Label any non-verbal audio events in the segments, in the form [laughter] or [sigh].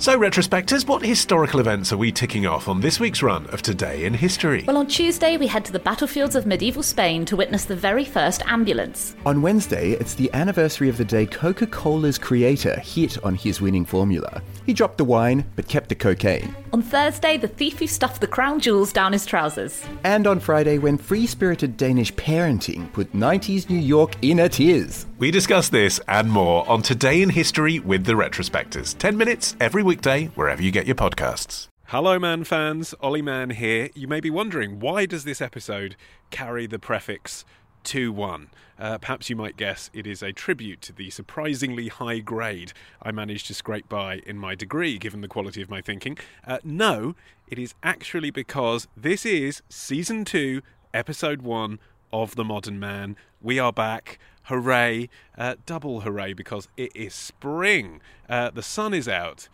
So, retrospectors, what historical events are we ticking off on this week's run of Today in History? Well, on Tuesday, we head to the battlefields of medieval Spain to witness the very first ambulance. On Wednesday, it's the anniversary of the day Coca Cola's creator hit on his winning formula. He dropped the wine, but kept the cocaine. On Thursday, the thief who stuffed the crown jewels down his trousers. And on Friday, when free spirited Danish parenting put 90s New York in a tears. We discuss this and more on Today in History with the Retrospectors. 10 minutes every weekday, wherever you get your podcasts. Hello, Man fans. Olly Mann here. You may be wondering why does this episode carry the prefix 2 1? Uh, perhaps you might guess it is a tribute to the surprisingly high grade I managed to scrape by in my degree, given the quality of my thinking. Uh, no, it is actually because this is season 2, episode 1 of The Modern Man. We are back. Hooray! Uh, double hooray because it is spring. Uh, the sun is out.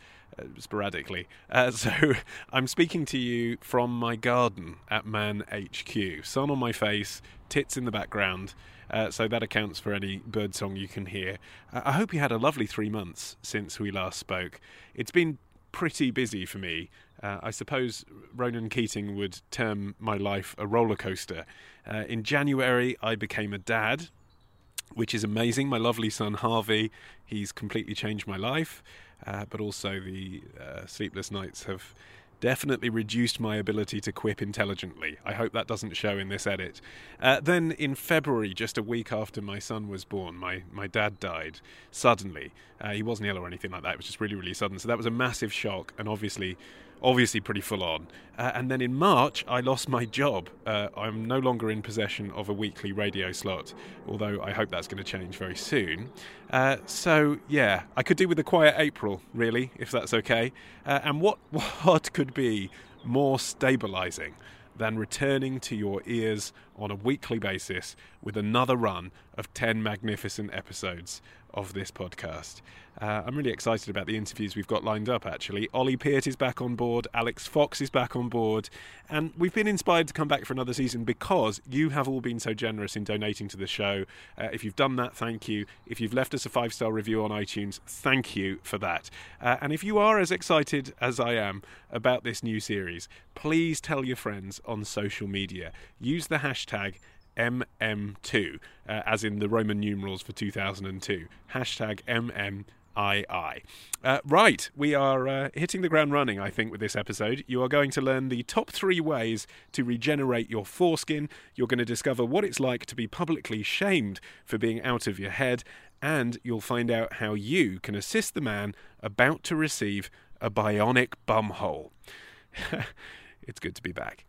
Sporadically. Uh, [laughs] so I'm speaking to you from my garden at Man HQ. Sun on my face, tits in the background. Uh, so that accounts for any birdsong you can hear. Uh, I hope you had a lovely three months since we last spoke. It's been pretty busy for me. Uh, I suppose Ronan Keating would term my life a roller coaster. Uh, in January, I became a dad, which is amazing. My lovely son Harvey, he's completely changed my life, uh, but also the uh, sleepless nights have definitely reduced my ability to quip intelligently. I hope that doesn't show in this edit. Uh, then in February, just a week after my son was born, my, my dad died suddenly. Uh, he wasn't ill or anything like that, it was just really, really sudden. So that was a massive shock, and obviously obviously pretty full on. Uh, and then in March, I lost my job. Uh, I'm no longer in possession of a weekly radio slot, although I hope that's going to change very soon. Uh, so yeah, I could do with a quiet April, really, if that's okay. Uh, and what [laughs] what could be more stabilising? Than returning to your ears on a weekly basis with another run of 10 magnificent episodes of this podcast. Uh, I'm really excited about the interviews we've got lined up, actually. Ollie Peart is back on board, Alix Fox is back on board, and we've been inspired to come back for another season because you have all been so generous in donating to the show. Uh, if you've done that, thank you. If you've left us a five star review on iTunes, thank you for that. Uh, and if you are as excited as I am about this new series, please tell your friends on social media. Use the hashtag MM2, uh, as in the Roman numerals for 2002. Hashtag MM. Uh, right, we are uh, hitting the ground running, I think, with this episode. You are going to learn the top three ways to regenerate your foreskin. You're going to discover what it's like to be publicly shamed for being out of your head, and you'll find out how you can assist the man about to receive a bionic bumhole. [laughs] it's good to be back.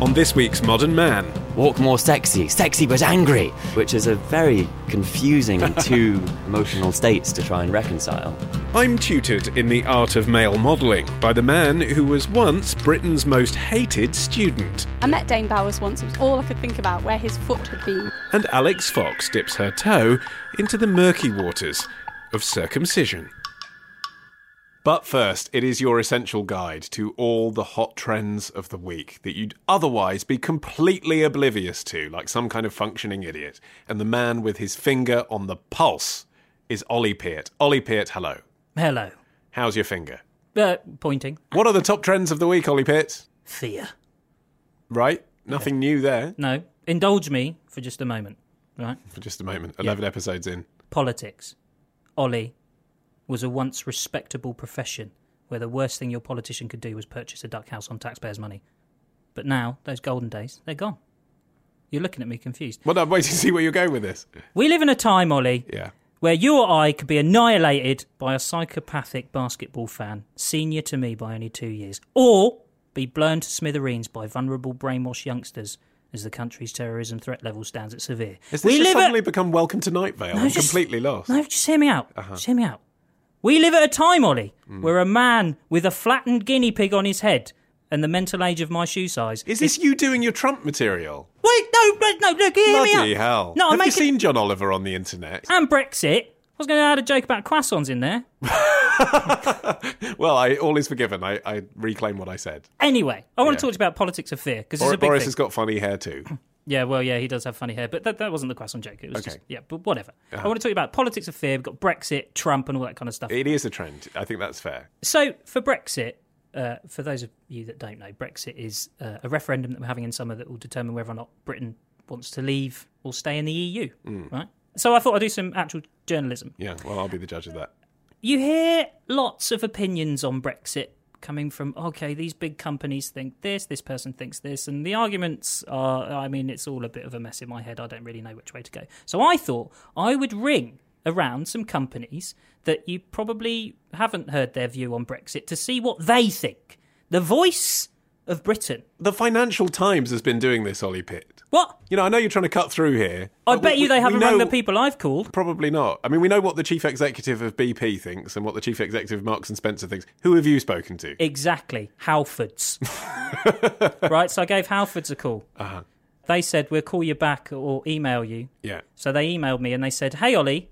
On this week's Modern Man, Walk more sexy, sexy but angry, which is a very confusing two [laughs] emotional states to try and reconcile. I'm tutored in the art of male modelling by the man who was once Britain's most hated student. I met Dane Bowers once, it was all I could think about where his foot had been. And Alix Fox dips her toe into the murky waters of circumcision. But first, it is your essential guide to all the hot trends of the week that you'd otherwise be completely oblivious to, like some kind of functioning idiot. And the man with his finger on the pulse is Ollie Peart. Ollie Peart, hello. Hello. How's your finger? Uh, pointing. What are the top trends of the week, Ollie Peart? Fear. Right? Nothing new there No. Indulge me for just a moment, right? for just a moment. 11 episodes in. Politics. Ollie was a once respectable profession where the worst thing your politician could do was purchase a duck house on taxpayers' money. But now, those golden days, they're gone. You're looking at me confused. Well, I'm waiting to see where you're going with this. We live in a time, Ollie, Yeah. where you or I could be annihilated by a psychopathic basketball fan, senior to me by only two years, or be blown to smithereens by vulnerable brainwashed youngsters as the country's terrorism threat level stands at severe. Has this we live suddenly at... become Welcome to Night Vale? No, I'm just- completely lost. No, just hear me out. Uh-huh. Just hear me out. We live at a time, Ollie, where a man with a flattened guinea pig on his head and the mental age of my shoe size Is this you doing your Trump material? Wait, no, no, no, look, hear me out. Bloody hell. No, I'm Have you making... seen John Oliver on the internet? And Brexit. I was going to add a joke about croissants in there. [laughs] Well, I, all is forgiven. I, I reclaim what I said. Anyway, I want Yeah. to talk to you about politics of fear because Bor- a big Boris thing. has got funny hair too. Yeah, well, yeah, he does have funny hair, but that, that wasn't the croissant joke. It was Okay. just, yeah, but whatever. I want to talk about politics of fear. We've got Brexit, Trump, and all that kind of stuff. It is a trend. I think that's fair. So for Brexit, uh, for those of you that don't know, Brexit is uh, a referendum that we're having in summer that will determine whether or not Britain wants to leave or stay in the EU. Right. So I thought I'd do some actual journalism. Yeah, well, I'll be the judge of that. You hear lots of opinions on Brexit coming from okay, these big companies think this, this person thinks this, and the arguments are. I mean, it's all a bit of a mess in my head. I don't really know which way to go. So I thought I would ring around some companies that you probably haven't heard their view on Brexit to see what they think. The voice of Britain. The Financial Times has been doing this, Ollie Peart. What? You know, I know you're trying to cut through here. I bet we- you they haven't know- rung the people I've called. Probably not. I mean, we know what the chief executive of BP thinks and what the chief executive of Marks and Spencer thinks. Who have you spoken to? Exactly. Halfords. [laughs] right, so I gave Halfords a call. Uh-huh. They said, we'll call you back or email you. Yeah. So they emailed me and they said, hey, Ollie,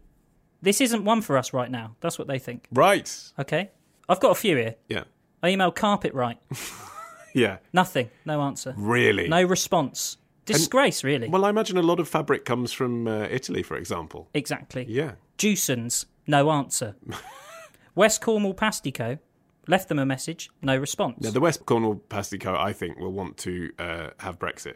this isn't one for us right now. That's what they think. Right. Okay. I've got a few here. Yeah. I emailed Carpetright. [laughs] Yeah. Nothing. No answer. Really? No response. Disgrace, really. Well, I imagine a lot of fabric comes from uh, Italy, for example. exactly. Yeah. Jewsons, no answer. [laughs] West Cornwall Pasty Co, left them a message, no response. Now, the West Cornwall Pasty Co, I think, will want to uh, have Brexit.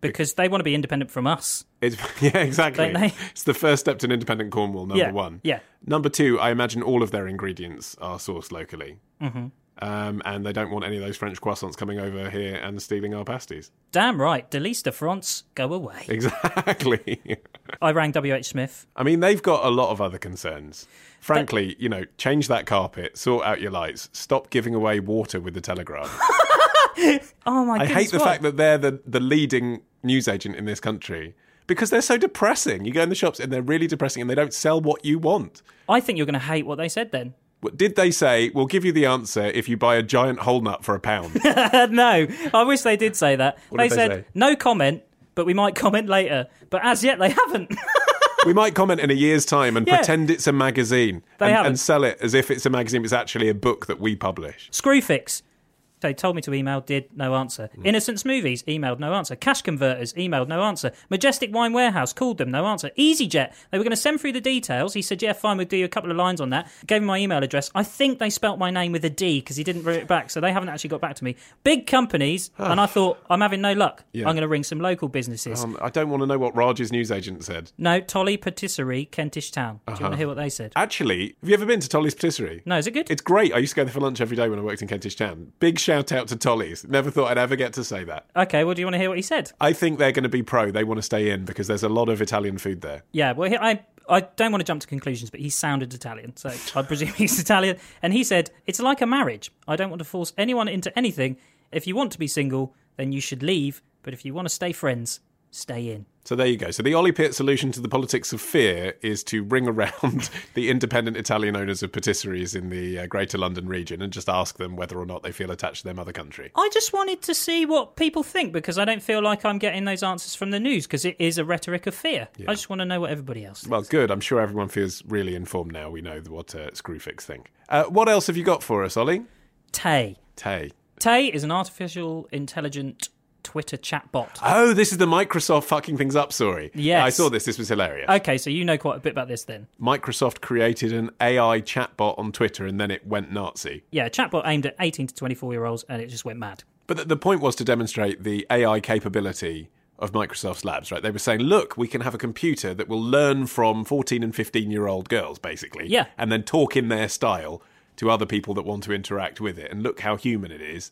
because they want to be independent from us. It's, [laughs] yeah, exactly. Don't they? It's the first step to an independent Cornwall, number Yeah, one. yeah. Number two, I imagine all of their ingredients are sourced locally. Mm-hmm. Um, and they don't want any of those French croissants coming over here and stealing our pasties. Damn right, Delice de France, go away. [laughs] Exactly. [laughs] I rang WH Smith. I mean, they've got a lot of other concerns. Frankly, you know, change that carpet, sort out your lights, stop giving away water with the Telegraph. [laughs] Oh my god. I hate the what? fact that they're the, the leading newsagent in this country because they're so depressing. You go in the shops and they're really depressing and they don't sell what you want. I think you're going to hate what they said then. What- Did they say, we'll give you the answer if you buy a giant whole nut for a pound? [laughs] no, I wish they did say that. What they did they said say? no comment, but we might comment later. But as yet, they haven't. [laughs] we might comment in a year's time and Yeah. pretend it's a magazine They and, haven't. and sell it as if it's a magazine, it's actually a book that we publish. Screwfix. They told me to email, did, no answer. Hmm. Innocent Smoothies, emailed, no answer. Cash Converters, emailed, no answer. Majestic Wine Warehouse, called them, no answer. EasyJet, they were going to send through the details. He said, yeah, fine, we'll do you a couple of lines on that. Gave him my email address. I think they spelt my name with a D because he didn't write it back, so they haven't actually got back to me. Big companies, and I thought, I'm having no luck. Yeah. I'm going to ring some local businesses. Um, I don't want to know what Raj's newsagent said. no, Tolly Patisserie, Kentish Town. Do you want to hear what they said? Actually, have you ever been to Tolly's Patisserie? No, is it good? It's great. I used to go there for lunch every day when I worked in Kentish Town. Big shout out to Tolly's. Never thought I'd ever get to say that. Okay, well, do you want to hear what he said? I think they're going to be pro. They want to stay in because there's a lot of Italian food there. Yeah, well, I I don't want to jump to conclusions, but he sounded Italian, so I presume he's [laughs] Italian. And he said, "It's like a marriage. I don't want to force anyone into anything. If you want to be single, then you should leave. But if you want to stay friends, stay in." So there you go. So the Ollie Peart solution to the politics of fear is to ring around [laughs] the independent Italian owners of patisseries in the uh, Greater London region and just ask them whether or not they feel attached to their mother country. I just wanted to see what people think because I don't feel like I'm getting those answers from the news because it is a rhetoric of fear. I just want to know what everybody else. Thinks. Well, good. I'm sure everyone feels really informed now. We know what uh, Screwfix think. Uh, what else have you got for us, Ollie? Tay. Tay. Tay is an artificial intelligent Twitter chatbot. Oh, this is the Microsoft fucking things up story. Yes. I saw this. This was hilarious. Okay, so you know quite a bit about this then. Microsoft created an AI chatbot on Twitter and then it went Nazi. Yeah, a chatbot aimed at 18 to 24 year olds and it just went mad. But the, the point was to demonstrate the AI capability of Microsoft's labs, right? They were saying, look, we can have a computer that will learn from 14 and 15 year old girls, basically. Yeah. And then talk in their style to other people that want to interact with it. And look how human it is.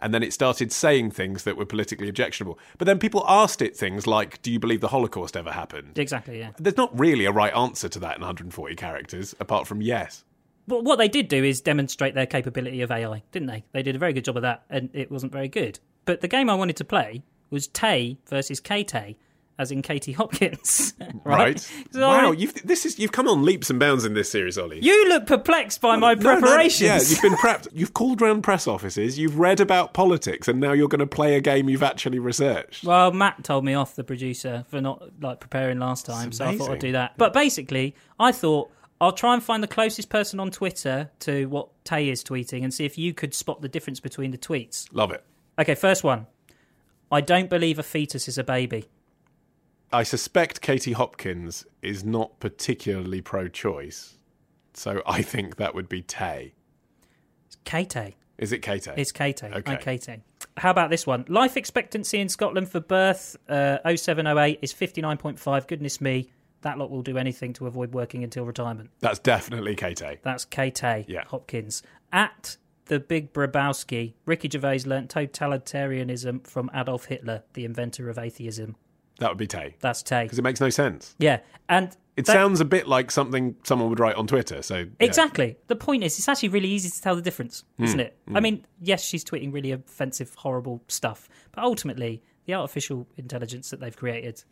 And then it started saying things that were politically objectionable. But then people asked it things like, do you believe the Holocaust ever happened? Exactly, yeah. There's not really a right answer to that in 140 characters, apart from yes. But what they did do is demonstrate their capability of AI, didn't they? They did a very good job of that, and it wasn't very good. But the game I wanted to play was Tay versus K-Tay, as in Katie Hopkins. [laughs] right? Right? [laughs] So wow, you've this is you've come on leaps and bounds in this series, Ollie. You look perplexed by my No, no, preparations. yeah, you've been [laughs] prepped. You've called round press offices. You've read about politics, and now you're going to play a game you've actually researched. Well, Matt told me off the producer for not like preparing last time, so I thought I'd do that. But basically, I thought I'll try and find the closest person on Twitter to what Tay is tweeting and see if you could spot the difference between the tweets. Love it. Okay, first one. I don't believe a fetus is a baby. I suspect Katie Hopkins is not particularly pro-choice, so I think that would be Tay. Kate. Is it Kate? It's Kate. Okay. I'm Kate. How about this one? Life expectancy in Scotland for birth uh, 0708 is 59.5. Goodness me, that lot will do anything to avoid working until retirement. That's definitely Kate. That's Kate Yeah. Hopkins. At the Big Brabowski, Ricky Gervais learnt totalitarianism from Adolf Hitler, the inventor of atheism. That would be Tay. That's Tay. Because it makes no sense. Yeah, and It that- sounds a bit like something someone would write on Twitter. So yeah. Exactly. The point is, it's actually really easy to tell the difference, Hmm. isn't it? I mean, yes, she's tweeting really offensive, horrible stuff, but ultimately, the artificial intelligence that they've created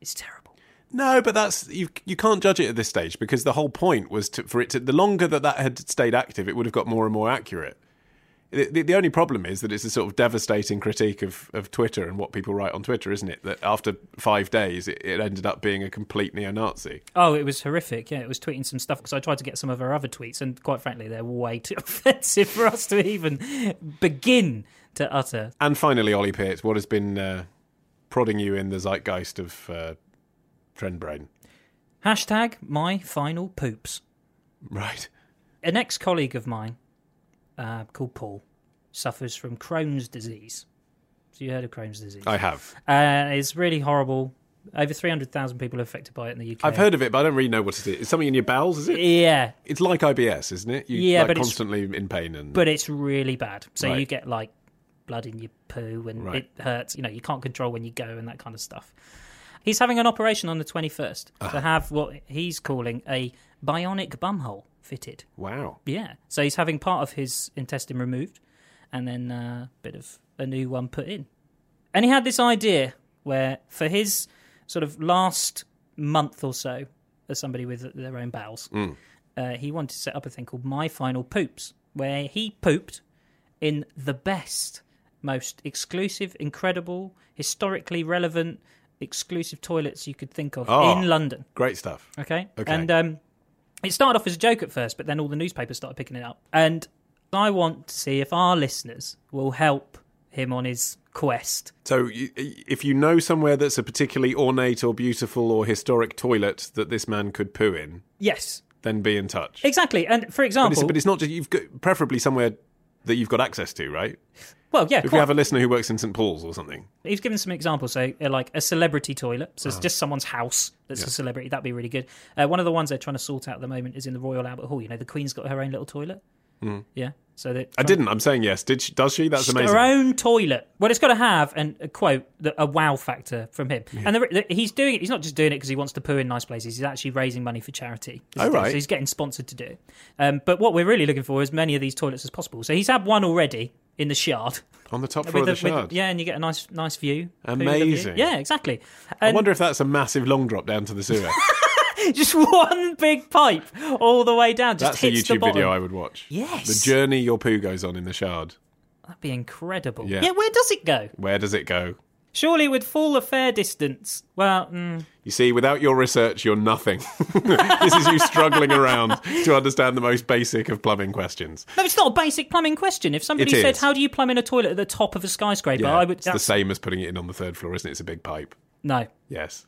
is terrible. No, but that's you. You can't judge it at this stage because the whole point was to, for it to. The longer that that had stayed active, it would have got more and more accurate. The, the, only problem is that it's a sort of devastating critique of, of Twitter and what people write on Twitter, isn't it? That after five days, it, it ended up being a complete neo-Nazi. Oh, it was horrific. Yeah, it was tweeting some stuff because I tried to get some of her other tweets, and quite frankly, they're way too [laughs] offensive for us to even begin to utter. And finally, Ollie Peart, what has been uh, prodding you in the zeitgeist of uh, trend brain? Hashtag my final poops. Right. An ex colleague of mine uh, called Paul suffers from Crohn's disease. So you heard of Crohn's disease? I have. Uh, it's really horrible. Over 300,000 people are affected by it in the UK. I've heard of it, but I don't really know what it is. It's something in your bowels, is it? Yeah, It's like IBS, isn't it? You, Yeah, like, but constantly in pain and. but it's really bad. So Right. you get like blood in your poo and Right. it hurts. You know, you can't control when you go and that kind of stuff. He's having an operation on the 21st Uh-huh. to have what he's calling a bionic bumhole fitted. wow. Yeah. So he's having part of his intestine removed and then uh, a bit of a new one put in. And he had this idea where for his sort of last month or so as somebody with their own bowels, uh, he wanted to set up a thing called My Final Poops, where he pooped in the best, most exclusive, incredible, historically relevant, exclusive toilets you could think of Oh. in London. Great stuff. Okay. Okay. And um, it started off as a joke at first, but then all the newspapers started picking it up. And I want to see if our listeners will help him on his quest. So, you, if you know somewhere that's a particularly ornate or beautiful or historic toilet that this man could poo in, Yes, then be in touch. exactly. And for But example, it's, but it's not just you've got preferably somewhere that you've got access to, right? Well, yeah, If quite- you have a listener who works in St Paul's or something, he's given some examples. So, uh, like a celebrity toilet. So, it's Uh-huh. just someone's house that's a celebrity. That'd be really good. Uh, one of the ones they're trying to sort out at the moment is in the Royal Albert Hall. You know, the Queen's got her own little toilet. Yeah. So that. I didn't. I'm saying yes. Did she, does she? That's She's amazing. Her own toilet. Well, it's got to have and a quote the, a wow factor from him. And the, the, he's doing it. He's not just doing it because he wants to poo in nice places. He's actually raising money for charity. Oh, right. So he's getting sponsored to do it. Um, but what we're really looking for is many of these toilets as possible. So he's had one already in the Shard. On the top floor With of the- the with- Shard. yeah, and you get a nice nice view. Amazing. Yeah, exactly. I wonder if that's a massive long drop down to the sewer. [laughs] just one big pipe all the way down. Just that's a hits the YouTube bottom. video I would watch. Yes. The journey your poo goes on in the Shard. That'd be incredible. Yeah. yeah, where does it go? Where does it go? Surely it would fall a fair distance. Well, mm, You see, without your research, you're nothing. [laughs] this is you struggling around to understand the most basic of plumbing questions. No, it's not a basic plumbing question. If somebody said, "How do you plumb in a toilet at the top of a skyscraper?" Yeah, I would. it's the same as putting it in on the third floor, isn't it? It's a big pipe. No, Yes.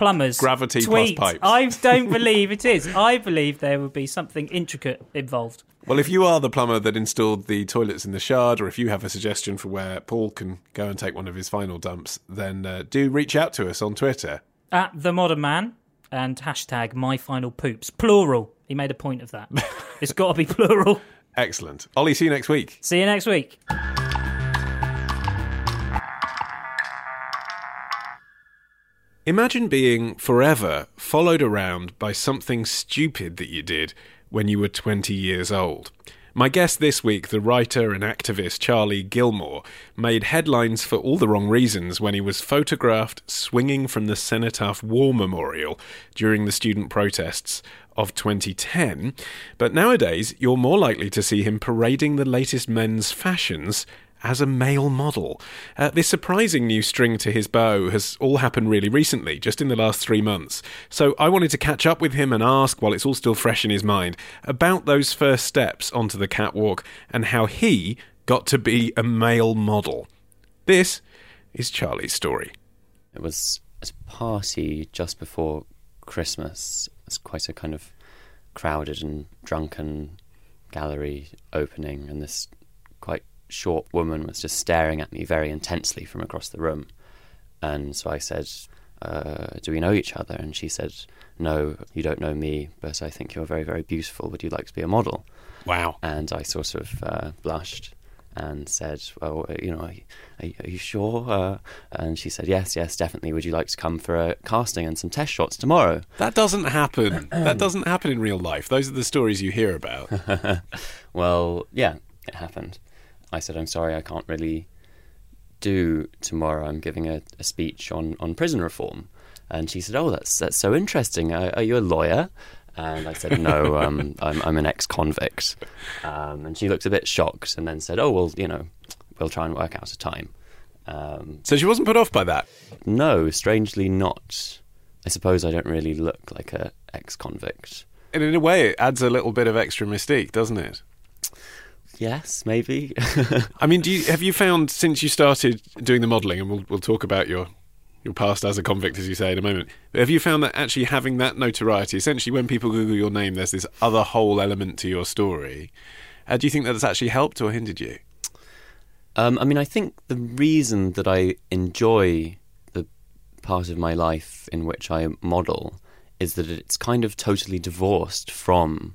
Plumbers. Gravity plus pipes. I [laughs] don't believe it is. I believe there would be something intricate involved. Well, if you are the plumber that installed the toilets in the Shard, or if you have a suggestion for where Paul can go and take one of his final dumps, then uh, do reach out to us on Twitter. At the modern man and hashtag my final poops plural. He made a point of that. [laughs] it's got to be plural. Excellent. Ollie, see you next week. See you next week. Imagine being forever followed around by something stupid that you did when you were 20 years old. My guest this week, the writer and activist Charlie Gilmour, made headlines for all the wrong reasons when he was photographed swinging from the Cenotaph War Memorial during the student protests of 2010. But nowadays, you're more likely to see him parading the latest men's fashions as a male model. Uh, this surprising new string to his bow has all happened really recently, just in the last three months. So I wanted to catch up with him and ask, while it's all still fresh in his mind, about those first steps onto the catwalk and how he got to be a male model. This is Charlie's story. It was a party just before Christmas. It's quite a kind of crowded and drunken gallery opening, and this quite short woman was just staring at me very intensely from across the room. And so I said, uh, Do we know each other? And she said, No, you don't know me, but I think you're very, very beautiful. Would you like to be a model? Wow. And I sort of uh, blushed and said, "Well, uh, you know, are, are, are you sure?" Uh, and she said, "Yes, yes, definitely. Would you like to come for a casting and some test shots tomorrow?" That doesn't happen. that doesn't happen in real life. Those are the stories you hear about. [laughs] well, yeah, it happened. I said, "I'm sorry, I can't really do tomorrow. I'm giving a, a speech on, on prison reform." And she said, "Oh, that's that's so interesting. Are, are you a lawyer?" And I said, no, [laughs] um, I'm, I'm, an ex-convict. Um, and she looked a bit shocked and then said, oh, well, you know, we'll try and work out a time. Um, so she wasn't put off by that? No, strangely not. I suppose I don't really look like a ex-convict. And in a way, it adds a little bit of extra mystique, doesn't it? Yes, maybe. [laughs] I mean, do you, have you found since you started doing the modelling, and we'll, we'll talk about your your past as a convict, as you say in a moment. But have you found that actually having that notoriety, essentially when people Google your name, there's this other whole element to your story? Uh, do you think that that's actually helped or hindered you? Um, I mean, I think the reason that I enjoy the part of my life in which I model is that it's kind of totally divorced from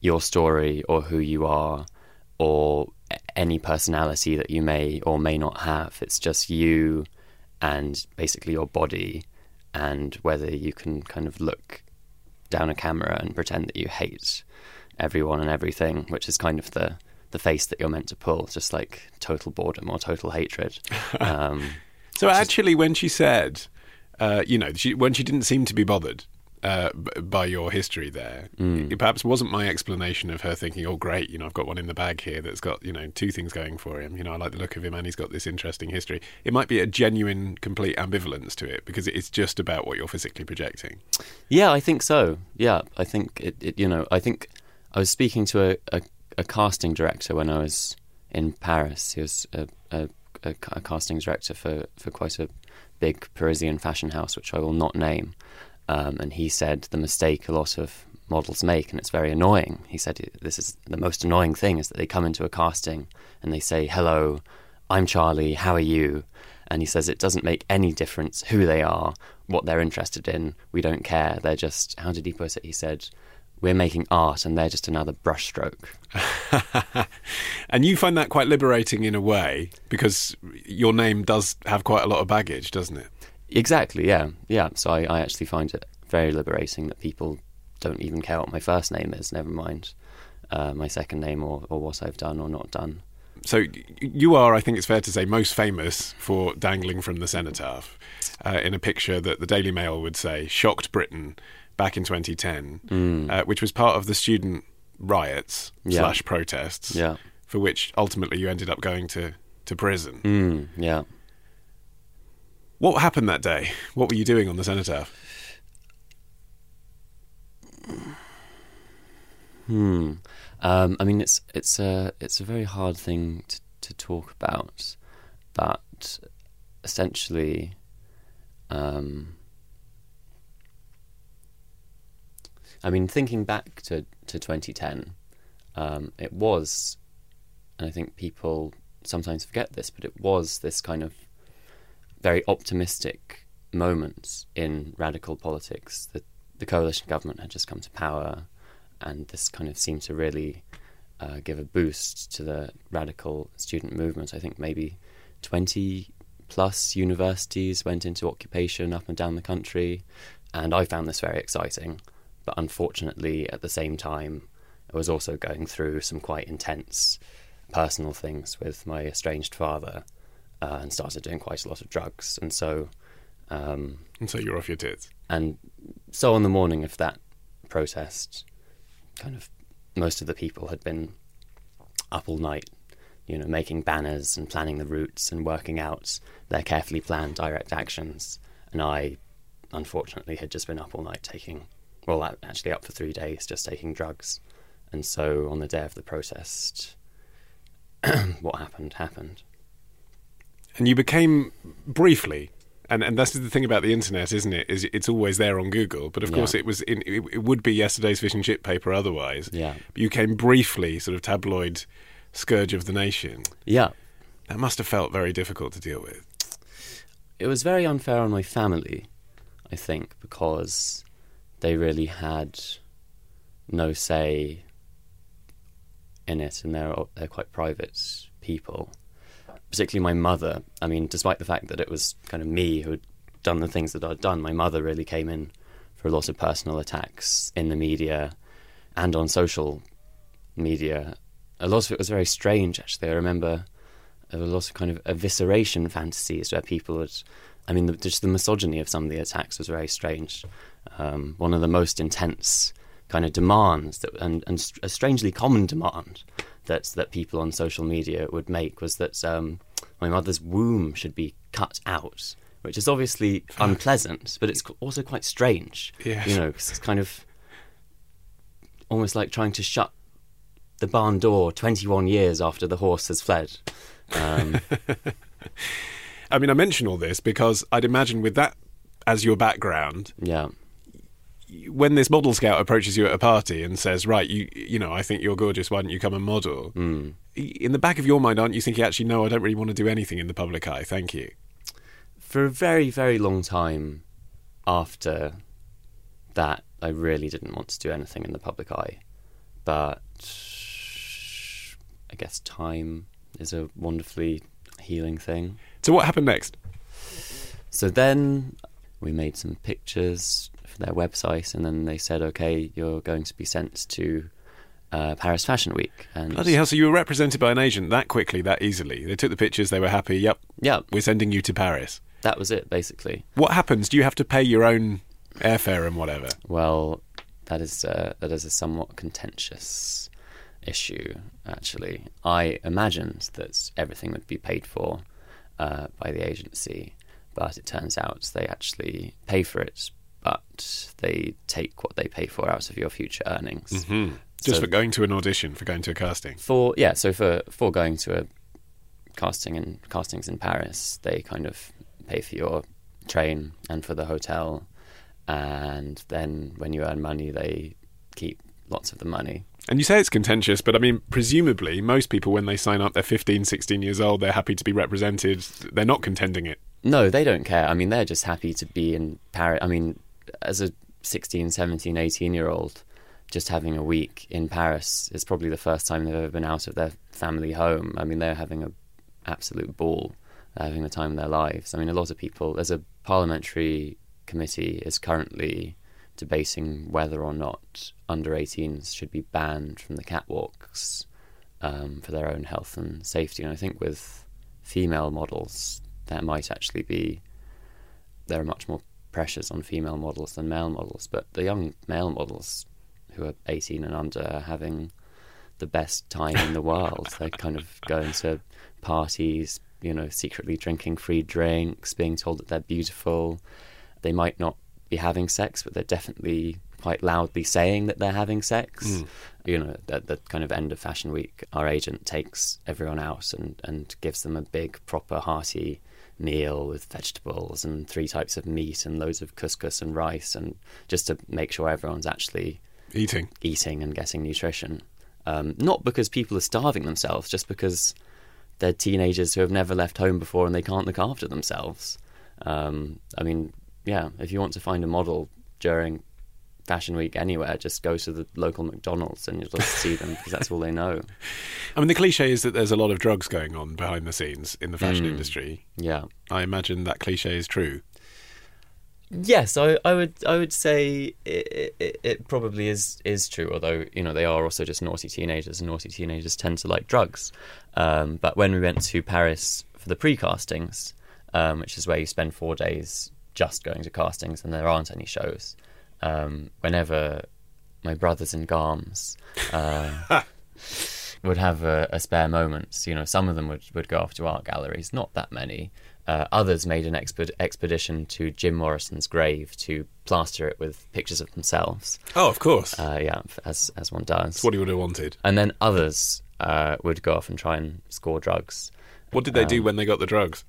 your story or who you are or any personality that you may or may not have. It's just you and basically your body and whether you can kind of look down a camera and pretend that you hate everyone and everything, which is kind of the the face that you're meant to pull, just like total boredom or total hatred. [laughs] Um, so actually, when she said, uh, you know, she, when she didn't seem to be bothered uh, by your history there. Mm. It perhaps wasn't my explanation of her thinking, "Oh, great, you know, I've got one in the bag here that's got you know two things going for him. You know, I like the look of him, and he's got this interesting history." It might be a genuine, complete ambivalence to it because it's just about what you're physically projecting. Yeah, I think so. Yeah, I think it. it you know, I think I was speaking to a, a, a, casting director when I was in Paris. He was a, a, a casting director for for quite a big Parisian fashion house, which I will not name um, and he said the mistake a lot of models make, and it's very annoying. He said this is the most annoying thing is that they come into a casting and they say, "Hello, I'm Charlie. How are you?" And he says it doesn't make any difference who they are, what they're interested in. We don't care. They're just how did he put it? He said, "We're making art, and they're just another brushstroke." [laughs] and you find that quite liberating in a way because your name does have quite a lot of baggage, doesn't it? Exactly, yeah. Yeah. So I, I actually find it very liberating that people don't even care what my first name is, never mind uh, my second name or, or what I've done or not done. So you are, I think it's fair to say, most famous for dangling from the cenotaph uh, in a picture that the Daily Mail would say shocked Britain back in 2010, mm. uh, which was part of the student riots yeah. slash protests, yeah. for which ultimately you ended up going to, to prison. Mm, yeah. What happened that day? What were you doing on the cenotaph? Hmm. Um, I mean, it's it's a it's a very hard thing to, to talk about, but essentially, um, I mean, thinking back to to 2010, um, it was, and I think people sometimes forget this, but it was this kind of very optimistic moments in radical politics. The, the coalition government had just come to power, and this kind of seemed to really uh, give a boost to the radical student movement. I think maybe 20 plus universities went into occupation up and down the country, and I found this very exciting. But unfortunately, at the same time, I was also going through some quite intense personal things with my estranged father uh, and started doing quite a lot of drugs. And so. Um, and so you're off your tits. And so on the morning of that protest, kind of most of the people had been up all night, you know, making banners and planning the routes and working out their carefully planned direct actions. And I, unfortunately, had just been up all night taking, well, actually up for three days, just taking drugs. And so on the day of the protest, [clears throat] what happened happened. And you became briefly And and that's the thing about the internet, isn't it? Is it's always there on Google, but of Yeah. course it was in, it, it would be yesterday's fish and chip paper otherwise. Yeah. You came briefly sort of tabloid scourge of the nation. Yeah, That must have felt very difficult to deal with. it was very unfair on my family, I think, because they really had no say in it, and they're they're quite private people. Particularly my mother. I mean, despite the fact that it was kind of me who had done the things that I'd done, my mother really came in for a lot of personal attacks in the media and on social media. A lot of it was very strange, actually. I remember there were a lot of kind of evisceration fantasies where people would. I mean, the, just the misogyny of some of the attacks was very strange. Um, one of the most intense kind of demands that, and, and a strangely common demand that that people on social media would make was that um, my mother's womb should be cut out, which is obviously unpleasant, but it's also quite strange. Yes. You know, 'cause it's kind of almost like trying to shut the barn door 21 years after the horse has fled. Um, [laughs] I mean, I mention all this because I'd imagine with that as your background, yeah. When this model scout approaches you at a party and says, "Right, you you know, I think you're gorgeous. Why don't you come and model?" Mm. In the back of your mind, aren't you thinking, "Actually, no, I don't really want to do anything in the public eye. Thank you." For a very, very long time after that, I really didn't want to do anything in the public eye. But I guess time is a wonderfully healing thing. So, what happened next? So then we made some pictures their website, and then they said, "Okay, you're going to be sent to uh, Paris Fashion Week." And Bloody hell! So you were represented by an agent that quickly, that easily. They took the pictures. They were happy. Yep, yeah, we're sending you to Paris. that was it basically. What happens? Do you have to pay your own airfare and whatever? Well, that is uh, that is a somewhat contentious issue. Actually, I imagined that everything would be paid for uh, by the agency, but it turns out they actually pay for it, but they take what they pay for out of your future earnings. Mm-hmm. Just So- for going to an audition, for going to a casting. For yeah, so for for going to a casting and castings in Paris, they kind of pay for your train and for the hotel, and then when you earn money, they keep lots of the money. And you say it's contentious, but I mean, presumably, most people, when they sign up, they're 15, 16 years old, they're happy to be represented, they're not contending it. No, they don't care. I mean, they're just happy to be in Paris. I mean, as a 16, 17, 18 year old, just having a week in Paris is probably the first time they've ever been out of their family home. I mean, they're having an absolute ball. They're having the time of their lives. I mean, a lot of people, there's a parliamentary committee is currently debating whether or not under 18s should be banned from the catwalks um, for their own health and safety. And I think with female models, there might actually be there are much more pressures on female models than male models. But the young male models who are 18 and under are having the best time in the [laughs] world. They're kind of going to parties, you know, secretly drinking free drinks, being told that they're beautiful. They might not be having sex, but they're definitely quite loudly saying that they're having sex. Mm. You know, at the kind of end of Fashion Week, our agent takes everyone out and, and gives them a big, proper, hearty meal with vegetables and three types of meat and loads of couscous and rice, and just to make sure everyone's actually Eating. eating and getting nutrition. Um, not because people are starving themselves, just because they're teenagers who have never left home before and they can't look after themselves. Um, I mean, yeah, if you want to find a model during Fashion Week anywhere, just go to the local McDonald's and you'll just see them because that's all they know. [laughs] I mean, the cliche is that there's a lot of drugs going on behind the scenes in the fashion Mm. industry. Yeah. I imagine that cliche is true. Yes, I, I would I would say it, it, it probably is is true. Although you know they are also just naughty teenagers, and naughty teenagers tend to like drugs. Um, but when we went to Paris for the pre-castings, um, which is where you spend four days just going to castings, and there aren't any shows. Um, whenever my brothers in Garms uh, [laughs] would have a, a spare moment, you know, some of them would, would go off to art galleries, not that many. Uh, others made an exped- expedition to Jim Morrison's grave to plaster it with pictures of themselves. Oh, of course. Uh, yeah, as as one does. That's what he would have wanted. And then others uh, would go off and try and score drugs. What did they do when they got the drugs?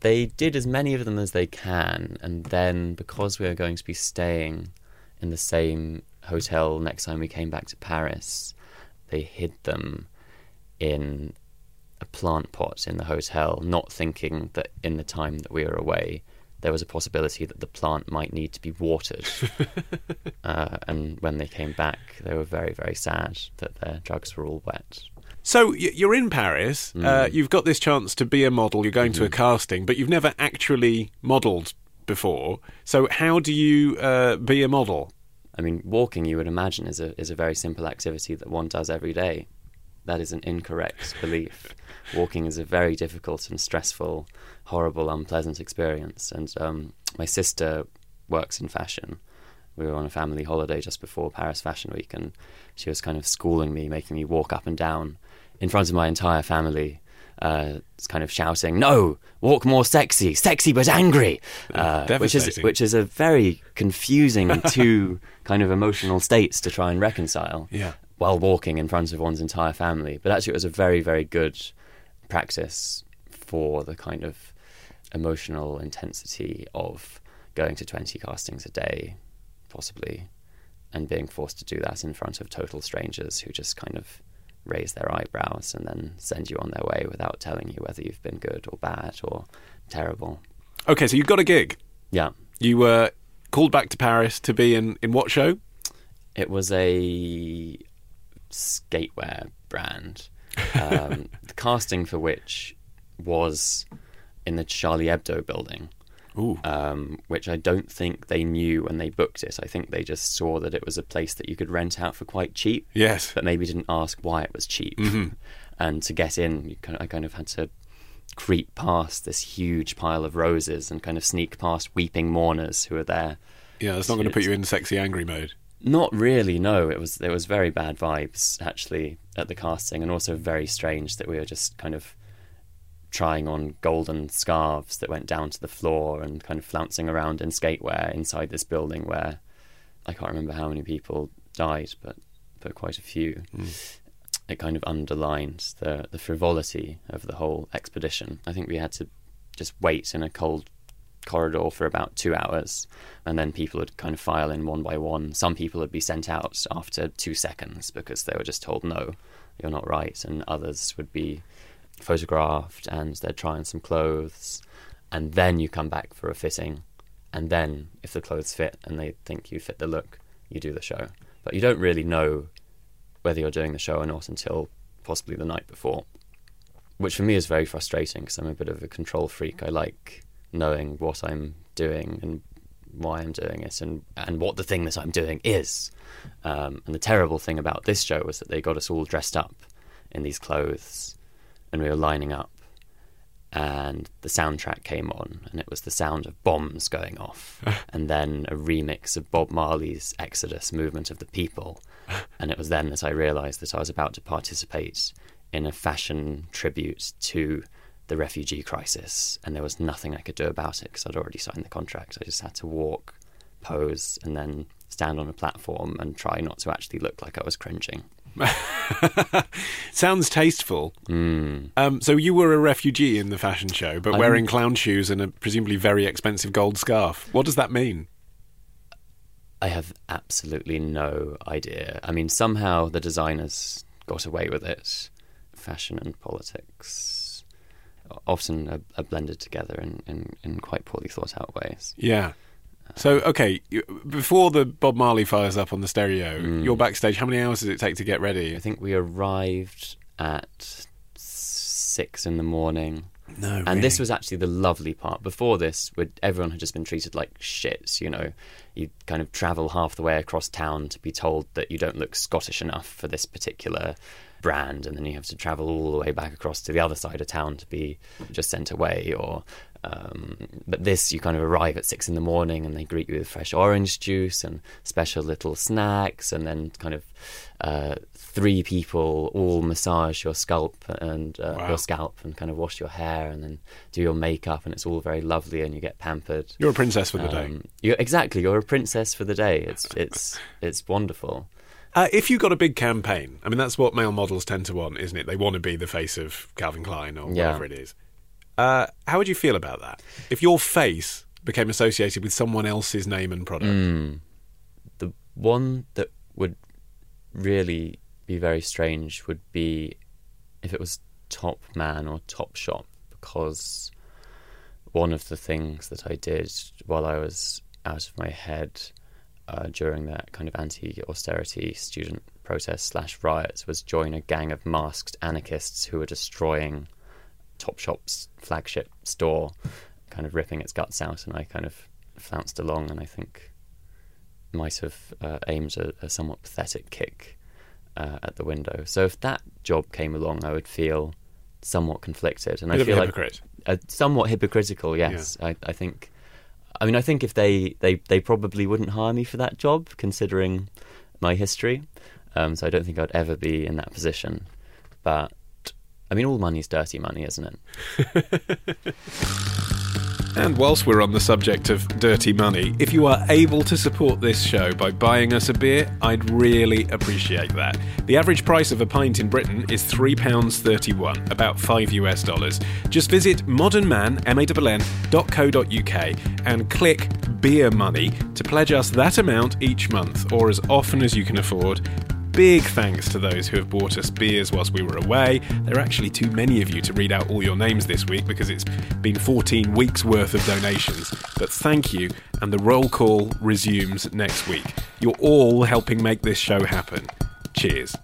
They did as many of them as they can, and then because we were going to be staying in the same hotel next time we came back to Paris, they hid them in a plant pot in the hotel, not thinking that in the time that we were away, there was a possibility that the plant might need to be watered. [laughs] uh, and when they came back, they were very, very sad that their drugs were all wet. So you're in Paris. Uh, you've got this chance to be a model. You're going to a casting, but you've never actually modelled before. So how do you uh, be a model? I mean, walking, you would imagine, is a is a very simple activity that one does every day. That is an incorrect belief. Walking is a very difficult and stressful, horrible, unpleasant experience. And um, my sister works in fashion. We were on a family holiday just before Paris Fashion Week, and she was kind of schooling me, making me walk up and down in front of my entire family. Uh, kind of shouting, "No, walk more sexy, sexy but angry," uh, which is which is a very confusing [laughs] two kind of emotional states to try and reconcile Yeah. while walking in front of one's entire family. But actually, it was a very, very good practice for the kind of emotional intensity of going to 20 castings a day, possibly, and being forced to do that in front of total strangers who just kind of raise their eyebrows and then send you on their way without telling you whether you've been good or bad or terrible. Okay, so you got a gig. Yeah. You were called back to Paris to be in, in what show? It was a skatewear brand, [laughs] um, the casting for which was in the Charlie Hebdo building. Um, which I don't think they knew when they booked it. I think they just saw that it was a place that you could rent out for quite cheap, Yes. but maybe didn't ask why it was cheap. [laughs] And to get in, you kind of, I kind of had to creep past this huge pile of roses and kind of sneak past weeping mourners who were there. Yeah, that's not going to put you in sexy angry mode. Not really. No, it was it was very bad vibes actually at the casting, and also very strange that we were just kind of trying on golden scarves that went down to the floor and kind of flouncing around in skatewear inside this building where I can't remember how many people died, but but quite a few. Hmm. It kind of underlined the the frivolity of the whole expedition. I think we had to just wait in a cold corridor for about two hours, and then people would kind of file in one by one. Some people would be sent out after two seconds because they were just told, no, you're not right, and others would be photographed and they're trying some clothes, and then you come back for a fitting, and then if the clothes fit and they think you fit the look, you do the show. But you don't really know whether you're doing the show or not until possibly the night before, which for me is very frustrating because I'm a bit of a control freak. I like knowing what I'm doing and why I'm doing it and, and what the thing that I'm doing is. Um, and the terrible thing about this show was that they got us all dressed up in these clothes and we were lining up and the soundtrack came on and it was the sound of bombs going off [laughs] and then a remix of Bob Marley's Exodus Movement of the People. [laughs] And it was then that I realized that I was about to participate in a fashion tribute to the refugee crisis and there was nothing I could do about it because I'd already signed the contract. I just had to walk pose and then stand on a platform and try not to actually look like I was cringing [laughs] Sounds tasteful. Um, so you were a refugee in the fashion show, but I'm- wearing clown shoes and a presumably very expensive gold scarf. What does that mean? I have absolutely no idea. I mean, somehow the designers got away with it. Fashion and politics often are, are blended together in, in, in quite poorly thought out ways. Yeah. So okay, before the Bob Marley fires up on the stereo, mm. you're backstage. How many hours does it take to get ready? I think we arrived at six in the morning. No, And this was actually the lovely part. Before this, everyone had just been treated like shits. You know, you kind of travel half the way across town to be told that you don't look Scottish enough for this particular brand, and then you have to travel all the way back across to the other side of town to be just sent away. Or, um, but this, you kind of arrive at six in the morning, and they greet you with fresh orange juice and special little snacks, and then kind of uh, three people all massage your scalp and uh, Wow. your scalp and kind of wash your hair and then do your makeup and it's all very lovely and you get pampered. You're a princess for the day. Um, you exactly, you're a princess for the day. It's it's it's wonderful. Uh, if you got a big campaign, I mean, that's what male models tend to want, isn't it? They want to be the face of Calvin Klein or Yeah. whatever it is. Uh, how would you feel about that? If your face became associated with someone else's name and product? Mm. The one that would really be very strange would be if it was Top Man or Top Shop, because one of the things that I did while I was out of my head uh, during that kind of anti-austerity student protest slash riots was join a gang of masked anarchists who were destroying Topshop's flagship store, kind of ripping its guts out, and I kind of flounced along, and I think might have uh, aimed a, a somewhat pathetic kick uh, at the window. So if that job came along, I would feel somewhat conflicted, and I feel like uh, somewhat hypocritical. Yes, I, I think. I mean, I think if they, they, they probably wouldn't hire me for that job, considering my history. Um, so I don't think I'd ever be in that position. But I mean, all money's dirty money, isn't it? [laughs] And whilst we're on the subject of dirty money, if you are able to support this show by buying us a beer, I'd really appreciate that. The average price of a pint in Britain is £3.31, about 5 US dollars. Just visit modernman.co.uk and click Beer Money to pledge us that amount each month or as often as you can afford. Big thanks to those who have bought us beers whilst we were away. There are actually too many of you to read out all your names this week because it's been 14 weeks worth of donations. But thank you, and the roll call resumes next week. You're all helping make this show happen. Cheers.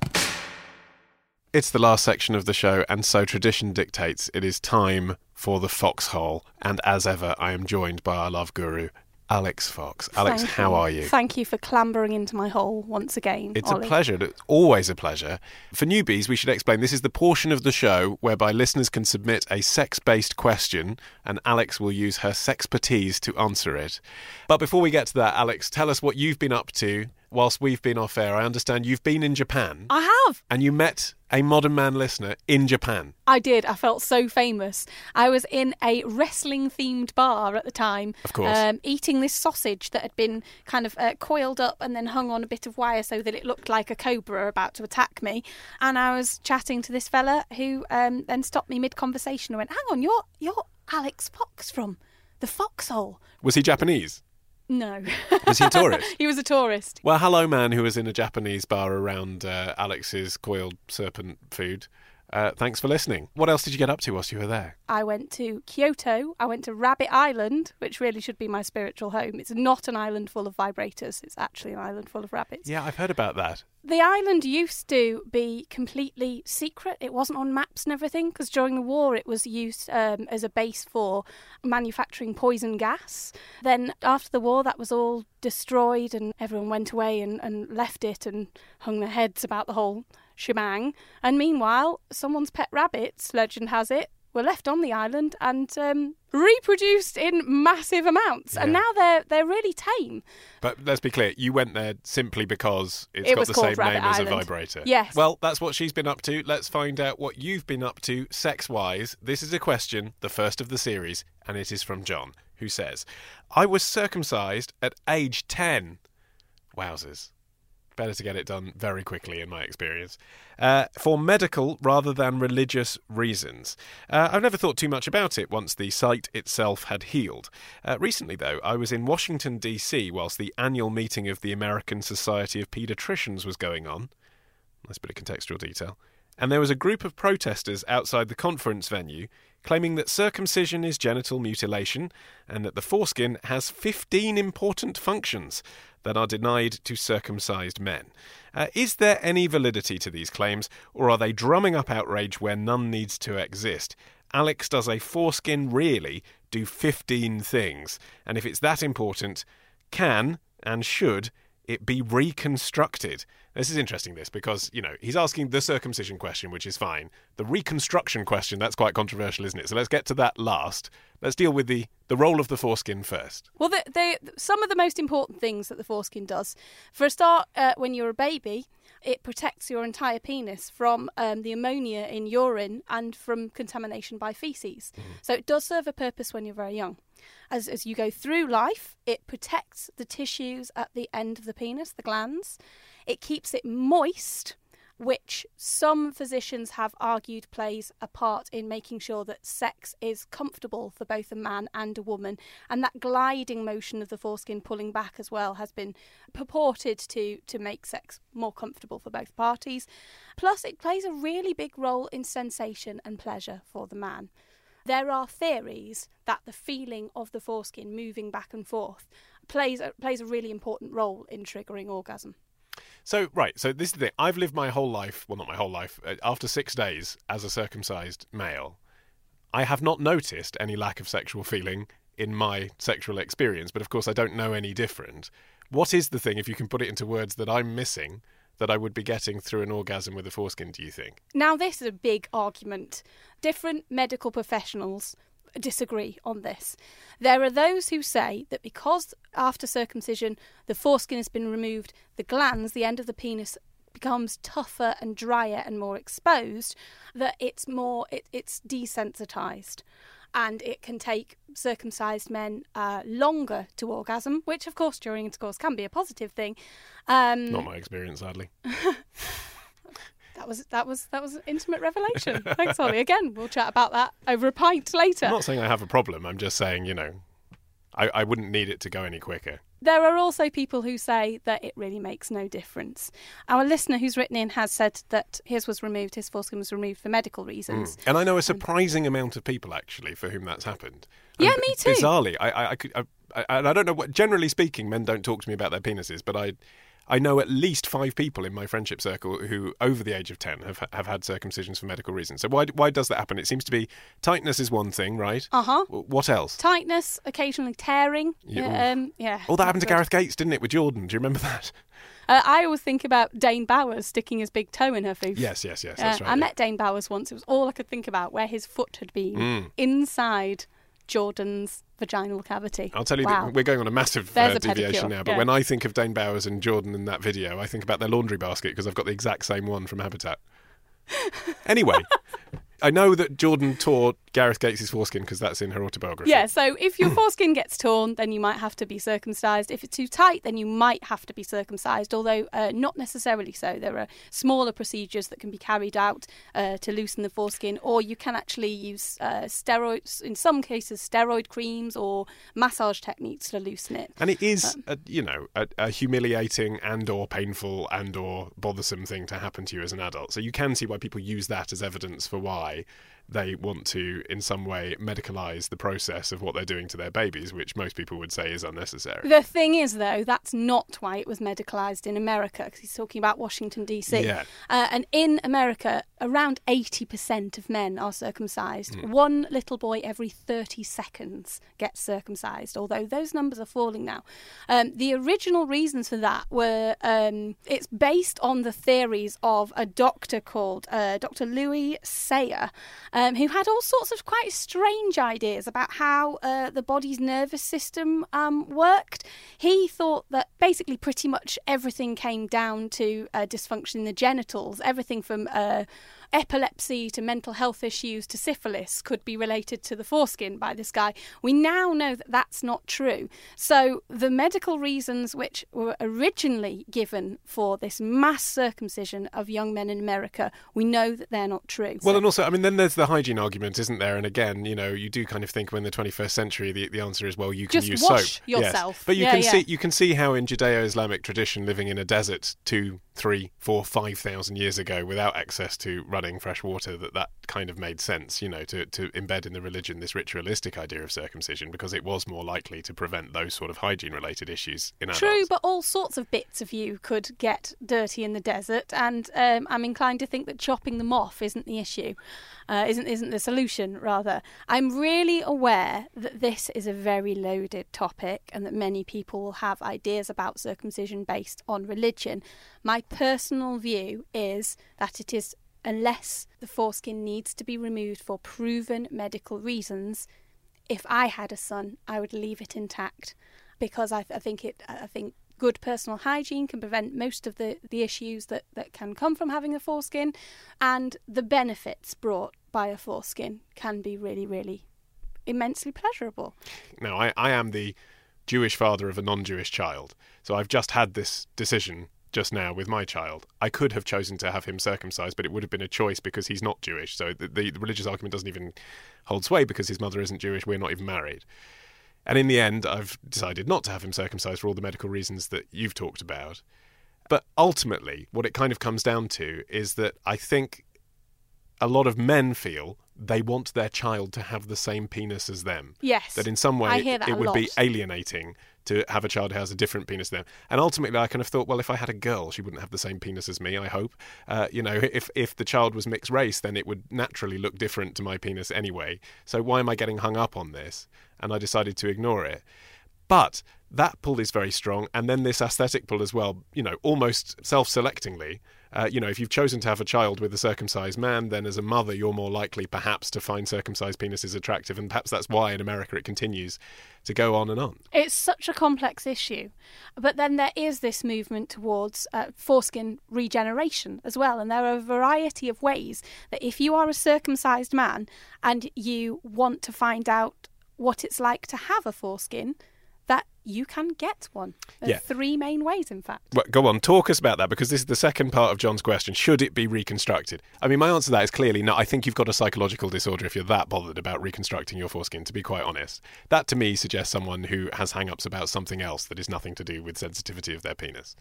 It's the last section of the show, and so tradition dictates it is time for the foxhole. And as ever, I am joined by our love guru, Alix Fox. Alix, Thank how are you? Thank you for clambering into my hole once again. It's Olly. a pleasure. It's always a pleasure. For newbies, we should explain this is the portion of the show whereby listeners can submit a sex based question and Alix will use her sexpertise to answer it. But before we get to that, Alix, tell us what you've been up to whilst we've been off air. I understand you've been in Japan I have. and you met a Modern Man listener in Japan. I did. I felt so famous. I was in a wrestling themed bar at the time. Of course. Um, eating this sausage that had been kind of uh, coiled up and then hung on a bit of wire so that it looked like a cobra about to attack me. And I was chatting to this fella who um, then stopped me mid conversation and went, Hang on, you're, you're Alix Fox from the Foxhole. Was he Japanese? No. Was he a tourist? [laughs] he was a tourist. Well, hello, man who was in a Japanese bar around uh, Alix's coiled serpent food. Uh, thanks for listening. What else did you get up to whilst you were there? I went to Kyoto. I went to Rabbit Island, which really should be my spiritual home. It's not an island full of vibrators, it's actually an island full of rabbits. Yeah, I've heard about that. The island used to be completely secret. It wasn't on maps and everything because during the war it was used um, as a base for manufacturing poison gas. Then after the war, that was all destroyed and everyone went away and, and left it and hung their heads about the whole shebang. And meanwhile, someone's pet rabbits, legend has it, were left on the island and um, reproduced in massive amounts. And now they're they're really tame. But let's be clear, you went there simply because it's It got the same Rabbit name as a vibrator. Yes. Well, that's what she's been up to. Let's find out what you've been up to sex wise. This is a question, the first of the series, and it is from John, who says, I was circumcised at age 10. Wowzers. Better to get it done very quickly, in my experience. Uh, for medical rather than religious reasons. Uh, I've never thought too much about it once the site itself had healed. Uh, recently, though, I was in Washington, D.C., whilst the annual meeting of the American Society of Paediatricians was going on. Nice bit of contextual detail. And there was a group of protesters outside the conference venue claiming that circumcision is genital mutilation and that the foreskin has 15 important functions that are denied to circumcised men. Uh, is there any validity to these claims, or are they drumming up outrage where none needs to exist? Alix, does a foreskin really do 15 things? And if it's that important, can and should it be reconstructed? This is interesting, this, because, you know, he's asking the circumcision question, which is fine. The reconstruction question, that's quite controversial, isn't it? So let's get to that last. Let's deal with the, the role of the foreskin first. Well, the, they, some of the most important things that the foreskin does, for a start, uh, when you're a baby, it protects your entire penis from um, the ammonia in urine and from contamination by feces. So it does serve a purpose when you're very young. As, as you go through life, it protects the tissues at the end of the penis, the glans. It keeps it moist, which some physicians have argued plays a part in making sure that sex is comfortable for both a man and a woman. And that gliding motion of the foreskin pulling back as well has been purported to, to make sex more comfortable for both parties. Plus, it plays a really big role in sensation and pleasure for the man. There are theories that the feeling of the foreskin moving back and forth plays a, plays a really important role in triggering orgasm. So, right, so this is the thing. I've lived my whole life, well, not my whole life, uh, after six days as a circumcised male. I have not noticed any lack of sexual feeling in my sexual experience, but of course I don't know any different. What is the thing, if you can put it into words, that I'm missing that I would be getting through an orgasm with a foreskin, do you think? Now, this is a big argument. Different medical professionals disagree on this. There are those who say that because after circumcision the foreskin has been removed, the glans, the end of the penis, becomes tougher and drier and more exposed, that it's more it, it's desensitized. And it can take circumcised men uh, longer to orgasm, which, of course, during intercourse can be a positive thing. Um, Not my experience, sadly. [laughs] That was that was that was an intimate revelation. Thanks, Olly. [laughs] Again, we'll chat about that over a pint later. I'm not saying I have a problem. I'm just saying, you know, I, I wouldn't need it to go any quicker. There are also people who say that it really makes no difference. Our listener who's written in has said that his was removed, his foreskin was removed for medical reasons. Mm. And I know a surprising amount of people actually for whom that's happened. Yeah, me too. Bizarrely, I, I, I could, I, I, and I don't know what. Generally speaking, men don't talk to me about their penises, but I, I know at least five people in my friendship circle who, over the age of ten, have have had circumcisions for medical reasons. So why why does that happen? It seems to be tightness is one thing, right? Uh huh. What else? Tightness, occasionally tearing. Yeah, um, yeah. Oh, that happened to. Gareth Gates, didn't it, with Jordan? Do you remember that? Uh, I always think about Dane Bowers sticking his big toe in her food. Yes, yes, yes. Uh, That's right. I yeah. met Dane Bowers once. It was all I could think about where his foot had been Mm. inside Jordan's vaginal cavity. I'll tell you, Wow. that we're going on a massive uh, a deviation pedicure, now. But yeah. when I think of Dane Bowers and Jordan in that video, I think about their laundry basket because I've got the exact same one from Habitat. anyway, [laughs] I know that Jordan tore Gareth Gates' foreskin because that's in her autobiography. Yeah, so if your [clears throat] foreskin gets torn, then you might have to be circumcised. If it's too tight, then you might have to be circumcised, although uh, not necessarily so. There are smaller procedures that can be carried out uh, to loosen the foreskin, or you can actually use uh, steroids, in some cases, steroid creams or massage techniques to loosen it. And it is, Um, a, you know, a, a humiliating and/or painful and/or bothersome thing to happen to you as an adult. So you can see why people use that as evidence for why guy they want to, in some way, medicalise the process of what they're doing to their babies, which most people would say is unnecessary. The thing is, though, that's not why it was medicalised in America, because he's talking about Washington, D.C. Yeah. Uh, and in America, around 80% of men are circumcised. Hmm. One little boy every 30 seconds gets circumcised, although those numbers are falling now. Um, the original reasons for that were um, it's based on the theories of a doctor called uh, Dr. Lewis Sayre, um, who had all sorts of quite strange ideas about how uh, the body's nervous system um, worked. He thought that basically pretty much everything came down to uh, dysfunction in the genitals, everything from uh, epilepsy to mental health issues to syphilis could be related to the foreskin by this guy. We now know that that's not true. So the medical reasons which were originally given for this mass circumcision of young men in America, we know that they're not true. Well, So- and also, I mean, then there's the hygiene argument, isn't there? And again, you know, you do kind of think when the 21st century, the, the answer is, well, you can Just use wash soap. Yes. yourself. But you Yeah, can yeah. see you can see how in Judeo-Islamic tradition, living in a desert two, three, four, five thousand years ago, without access to running fresh water, that that kind of made sense. You know, to to embed in the religion this ritualistic idea of circumcision because it was more likely to prevent those sort of hygiene-related issues in adults. True, but all sorts of bits of you could get dirty in the desert, and um, I'm inclined to think that chopping them off isn't the issue, uh, isn't isn't the solution. Rather, I'm really aware that this is a very loaded topic, and that many people will have ideas about circumcision based on religion. My personal view is that it is unless the foreskin needs to be removed for proven medical reasons, if I had a son, I would leave it intact because I, I think it. I think good personal hygiene can prevent most of the, the issues that, that can come from having a foreskin, and the benefits brought by a foreskin can be really, really immensely pleasurable. Now, I, I am the Jewish father of a non Jewish child. So I've just had this decision just now with my child. I could have chosen to have him circumcised, but it would have been a choice because he's not Jewish. So the, the, religious argument doesn't even hold sway because his mother isn't Jewish. We're not even married. And in the end, I've decided not to have him circumcised for all the medical reasons that you've talked about. But ultimately, what it kind of comes down to is that I think a lot of men feel they want their child to have the same penis as them. Yes. That in some way I hear that it would be alienating to have a child who has a different penis than them. And ultimately, I kind of thought, well, if I had a girl, she wouldn't have the same penis as me. I hope. Uh, you know, if if the child was mixed race, then it would naturally look different to my penis anyway. So why am I getting hung up on this? And I decided to ignore it. But that pull is very strong, and then this aesthetic pull as well. You know, almost self-selectingly. Uh, you know, if you've chosen to have a child with a circumcised man, then as a mother, you're more likely perhaps to find circumcised penises attractive, and perhaps that's why in America it continues to go on and on. It's such a complex issue. But then there is this movement towards uh, foreskin regeneration as well. And there are a variety of ways that if you are a circumcised man and you want to find out what it's like to have a foreskin, that you can get one. Yeah. three main ways, in fact. Well, go on, talk us about that because this is the second part of John's question. Should it be reconstructed? I mean, my answer to that is clearly no. I think you've got a psychological disorder if you're that bothered about reconstructing your foreskin, to be quite honest. That to me suggests someone who has hang ups about something else that is nothing to do with sensitivity of their penis.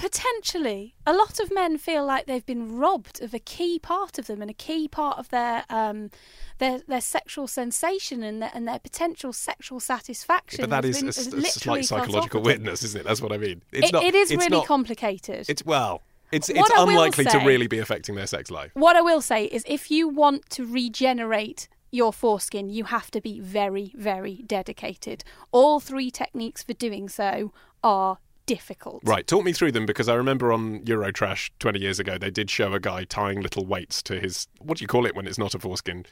Potentially, a lot of men feel like they've been robbed of a key part of them and a key part of their um, their their sexual sensation and their and their potential sexual satisfaction. But that is been- a, a slight psychological witness, isn't it? That's what I mean. It- it is it's really not- complicated. It's well, it's it's unlikely to really be affecting their sex life. What I will say is, if you want to regenerate your foreskin, you have to be very, very dedicated. All three techniques for doing so are difficult. Right, talk me through them because I remember on Eurotrash 20 years ago they did show a guy tying little weights to his what do you call it when it's not a foreskin?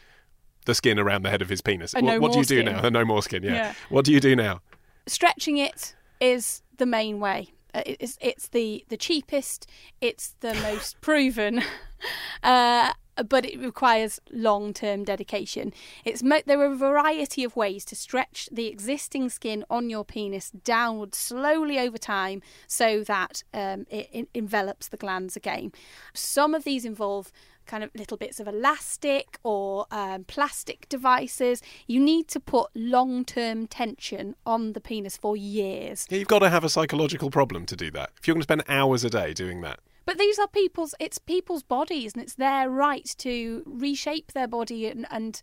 The skin around the head of his penis. What no what do you do skin. now? A no more skin, yeah. Yeah. What do you do now? Stretching it is the main way. Uh, It's, it's the, the cheapest, it's the most proven, [laughs] uh, but it requires long term dedication. It's mo- There are a variety of ways to stretch the existing skin on your penis downward slowly over time so that um, it, it envelops the glans again. Some of these involve kind of little bits of elastic or um, plastic devices. You need to put long term tension on the penis for years. Yeah, you've got to have a psychological problem to do that. If you're going to spend hours a day doing that. But these are people's it's people's bodies and it's their right to reshape their body and, and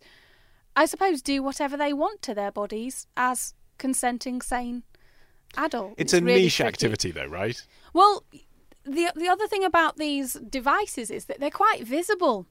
I suppose do whatever they want to their bodies as consenting sane adults. It's, a really niche tricky. activity though, right? Well, the the other thing about these devices is that they're quite visible.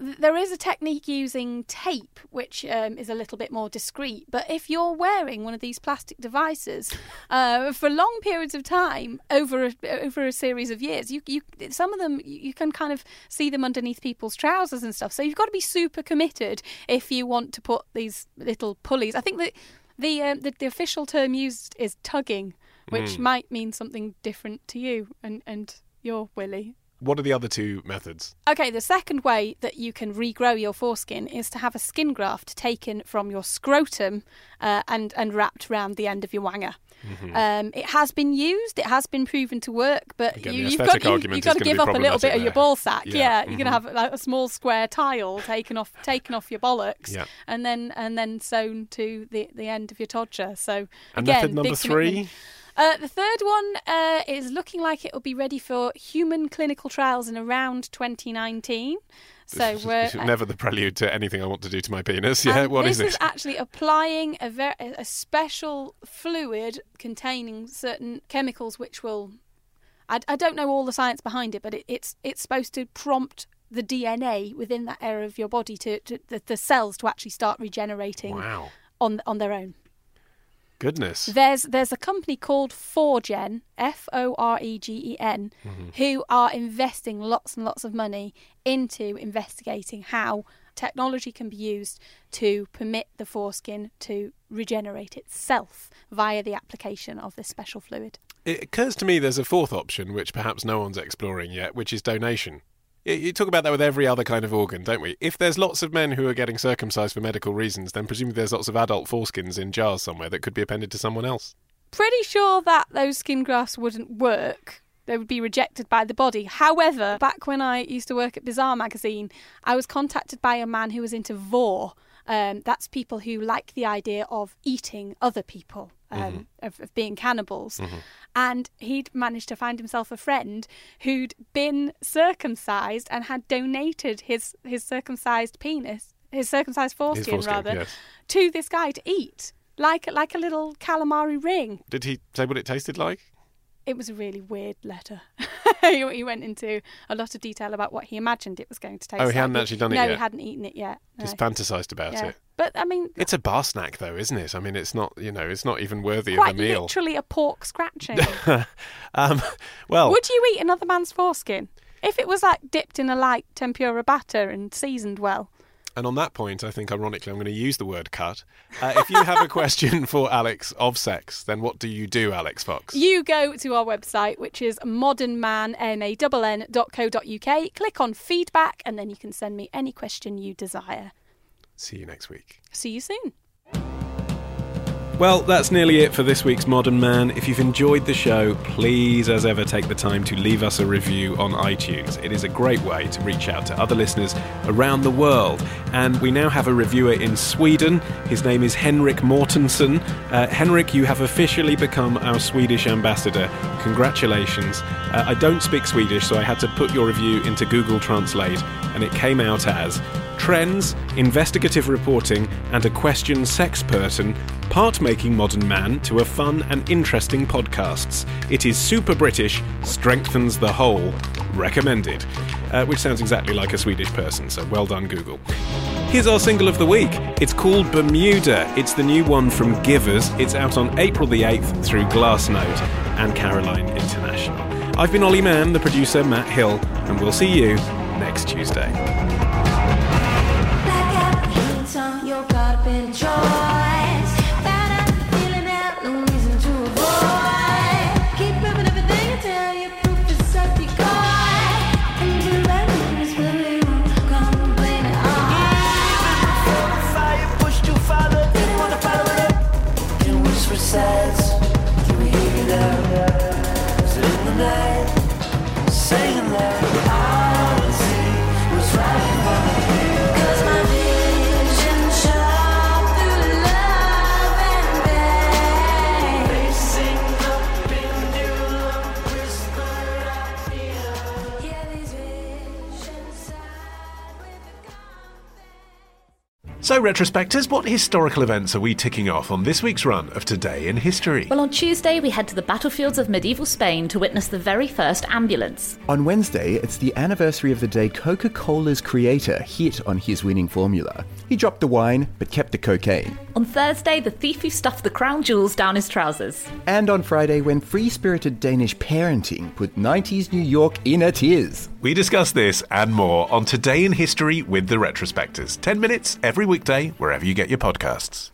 Th- There is a technique using tape, which um, is a little bit more discreet. But if you're wearing one of these plastic devices uh, for long periods of time over a, over a series of years, you, you some of them you can kind of see them underneath people's trousers and stuff. So you've got to be super committed if you want to put these little pulleys. I think that the um, the, the official term used is tugging, which might mean something different to you and and your Willie. What are the other two methods? Okay, the second way that you can regrow your foreskin is to have a skin graft taken from your scrotum uh, and and wrapped round the end of your wanger. Um, it has been used, it has been proven to work, but Again, you, you've, got you, you've got to give up a little bit of your ball sack. Yeah, Yeah, you're gonna mhm. have like a small square tile taken off taken off your bollocks, Yeah. and then and then sewn to the the end of your todger. So And again, number three? Uh, the third one uh, is looking like it will be ready for human clinical trials in around 2019. So we're Never the prelude to anything I want to do to my penis. [laughs] Yeah, what is what this is it? actually applying a, ver- a special fluid containing certain chemicals which will. I, I don't know all the science behind it, but it, it's it's supposed to prompt the DNA within that area of your body to, to the, the cells to actually start regenerating Wow. on on their own. Goodness. There's there's a company called Foregen, F O R E G E N, mm-hmm. who are investing lots and lots of money into investigating how technology can be used to permit the foreskin to regenerate itself via the application of this special fluid. It occurs to me there's a fourth option, which perhaps no one's exploring yet, which is donation. You talk about that with every other kind of organ, don't we? If there's lots of men who are getting circumcised for medical reasons, then presumably there's lots of adult foreskins in jars somewhere that could be appended to someone else. Pretty sure that those skin grafts wouldn't work. they would be rejected by the body. However, back when I used to work at Bizarre magazine, I was contacted by a man who was into vore. Um, that's people who like the idea of eating other people, um, Mm-hmm. of, of being cannibals. And he'd managed to find himself a friend who'd been circumcised and had donated his, his circumcised penis, his circumcised foreskin, foreskin, rather, yes. to this guy to eat, like like a little calamari ring. Did he say what it tasted like? It was a really weird letter. [laughs] [laughs] he went into a lot of detail about what he imagined it was going to taste. Oh, he like. hadn't actually done it no, yet? he hadn't eaten it yet. No. Just fantasized about yeah. it. But I mean, It's a bar snack, though, isn't it? I mean, it's not, you know, it's not even worthy of a meal. literally a pork scratching. [laughs] Um, well, Would you eat another man's foreskin if it was like dipped in a light tempura batter and seasoned well? And on that point, I think, ironically, I'm going to use the word cut. Uh, if you have a [laughs] question for Alix of sex, then what do you do, Alix Fox? You go to our website, which is modernman.co.uk, click on feedback, and then you can send me any question you desire. See you next week. See you soon. Well, that's nearly it for this week's Modern Man. If you've enjoyed the show, please, as ever, take the time to leave us a review on iTunes. It is a great way to reach out to other listeners around the world. And we now have a reviewer in Sweden. His name is Henrik Mortensen. Uh, Henrik, you have officially become our Swedish ambassador. Congratulations. Uh, I don't speak Swedish, so I had to put your review into Google Translate, and it came out as trends, investigative reporting, and a question sex person, part making Modern Man to a fun and interesting podcasts. It is super British, strengthens the whole, recommended. Uh, which sounds exactly like a Swedish person, so well done, Google. Here's our single of the week. It's called Bermuda. It's the new one from Givers. It's out on April the 8th through Glassnote and Caroline International. I've been Olly Mann, the producer, Matt Hill, and we'll see you next Tuesday. Carpet So, retrospectors, what historical events are we ticking off on this week's run of Today in History? Well, on Tuesday, we head to the battlefields of medieval Spain to witness the very first ambulance. On Wednesday, it's the anniversary of the day Coca Cola's creator hit on his winning formula. He dropped the wine, but kept the cocaine. On Thursday, the thief who stuffed the crown jewels down his trousers. And on Friday, when free spirited Danish parenting put 90s New York in a tears. We discuss this and more on Today in History with the Retrospectors. 10 minutes every weekday, wherever you get your podcasts.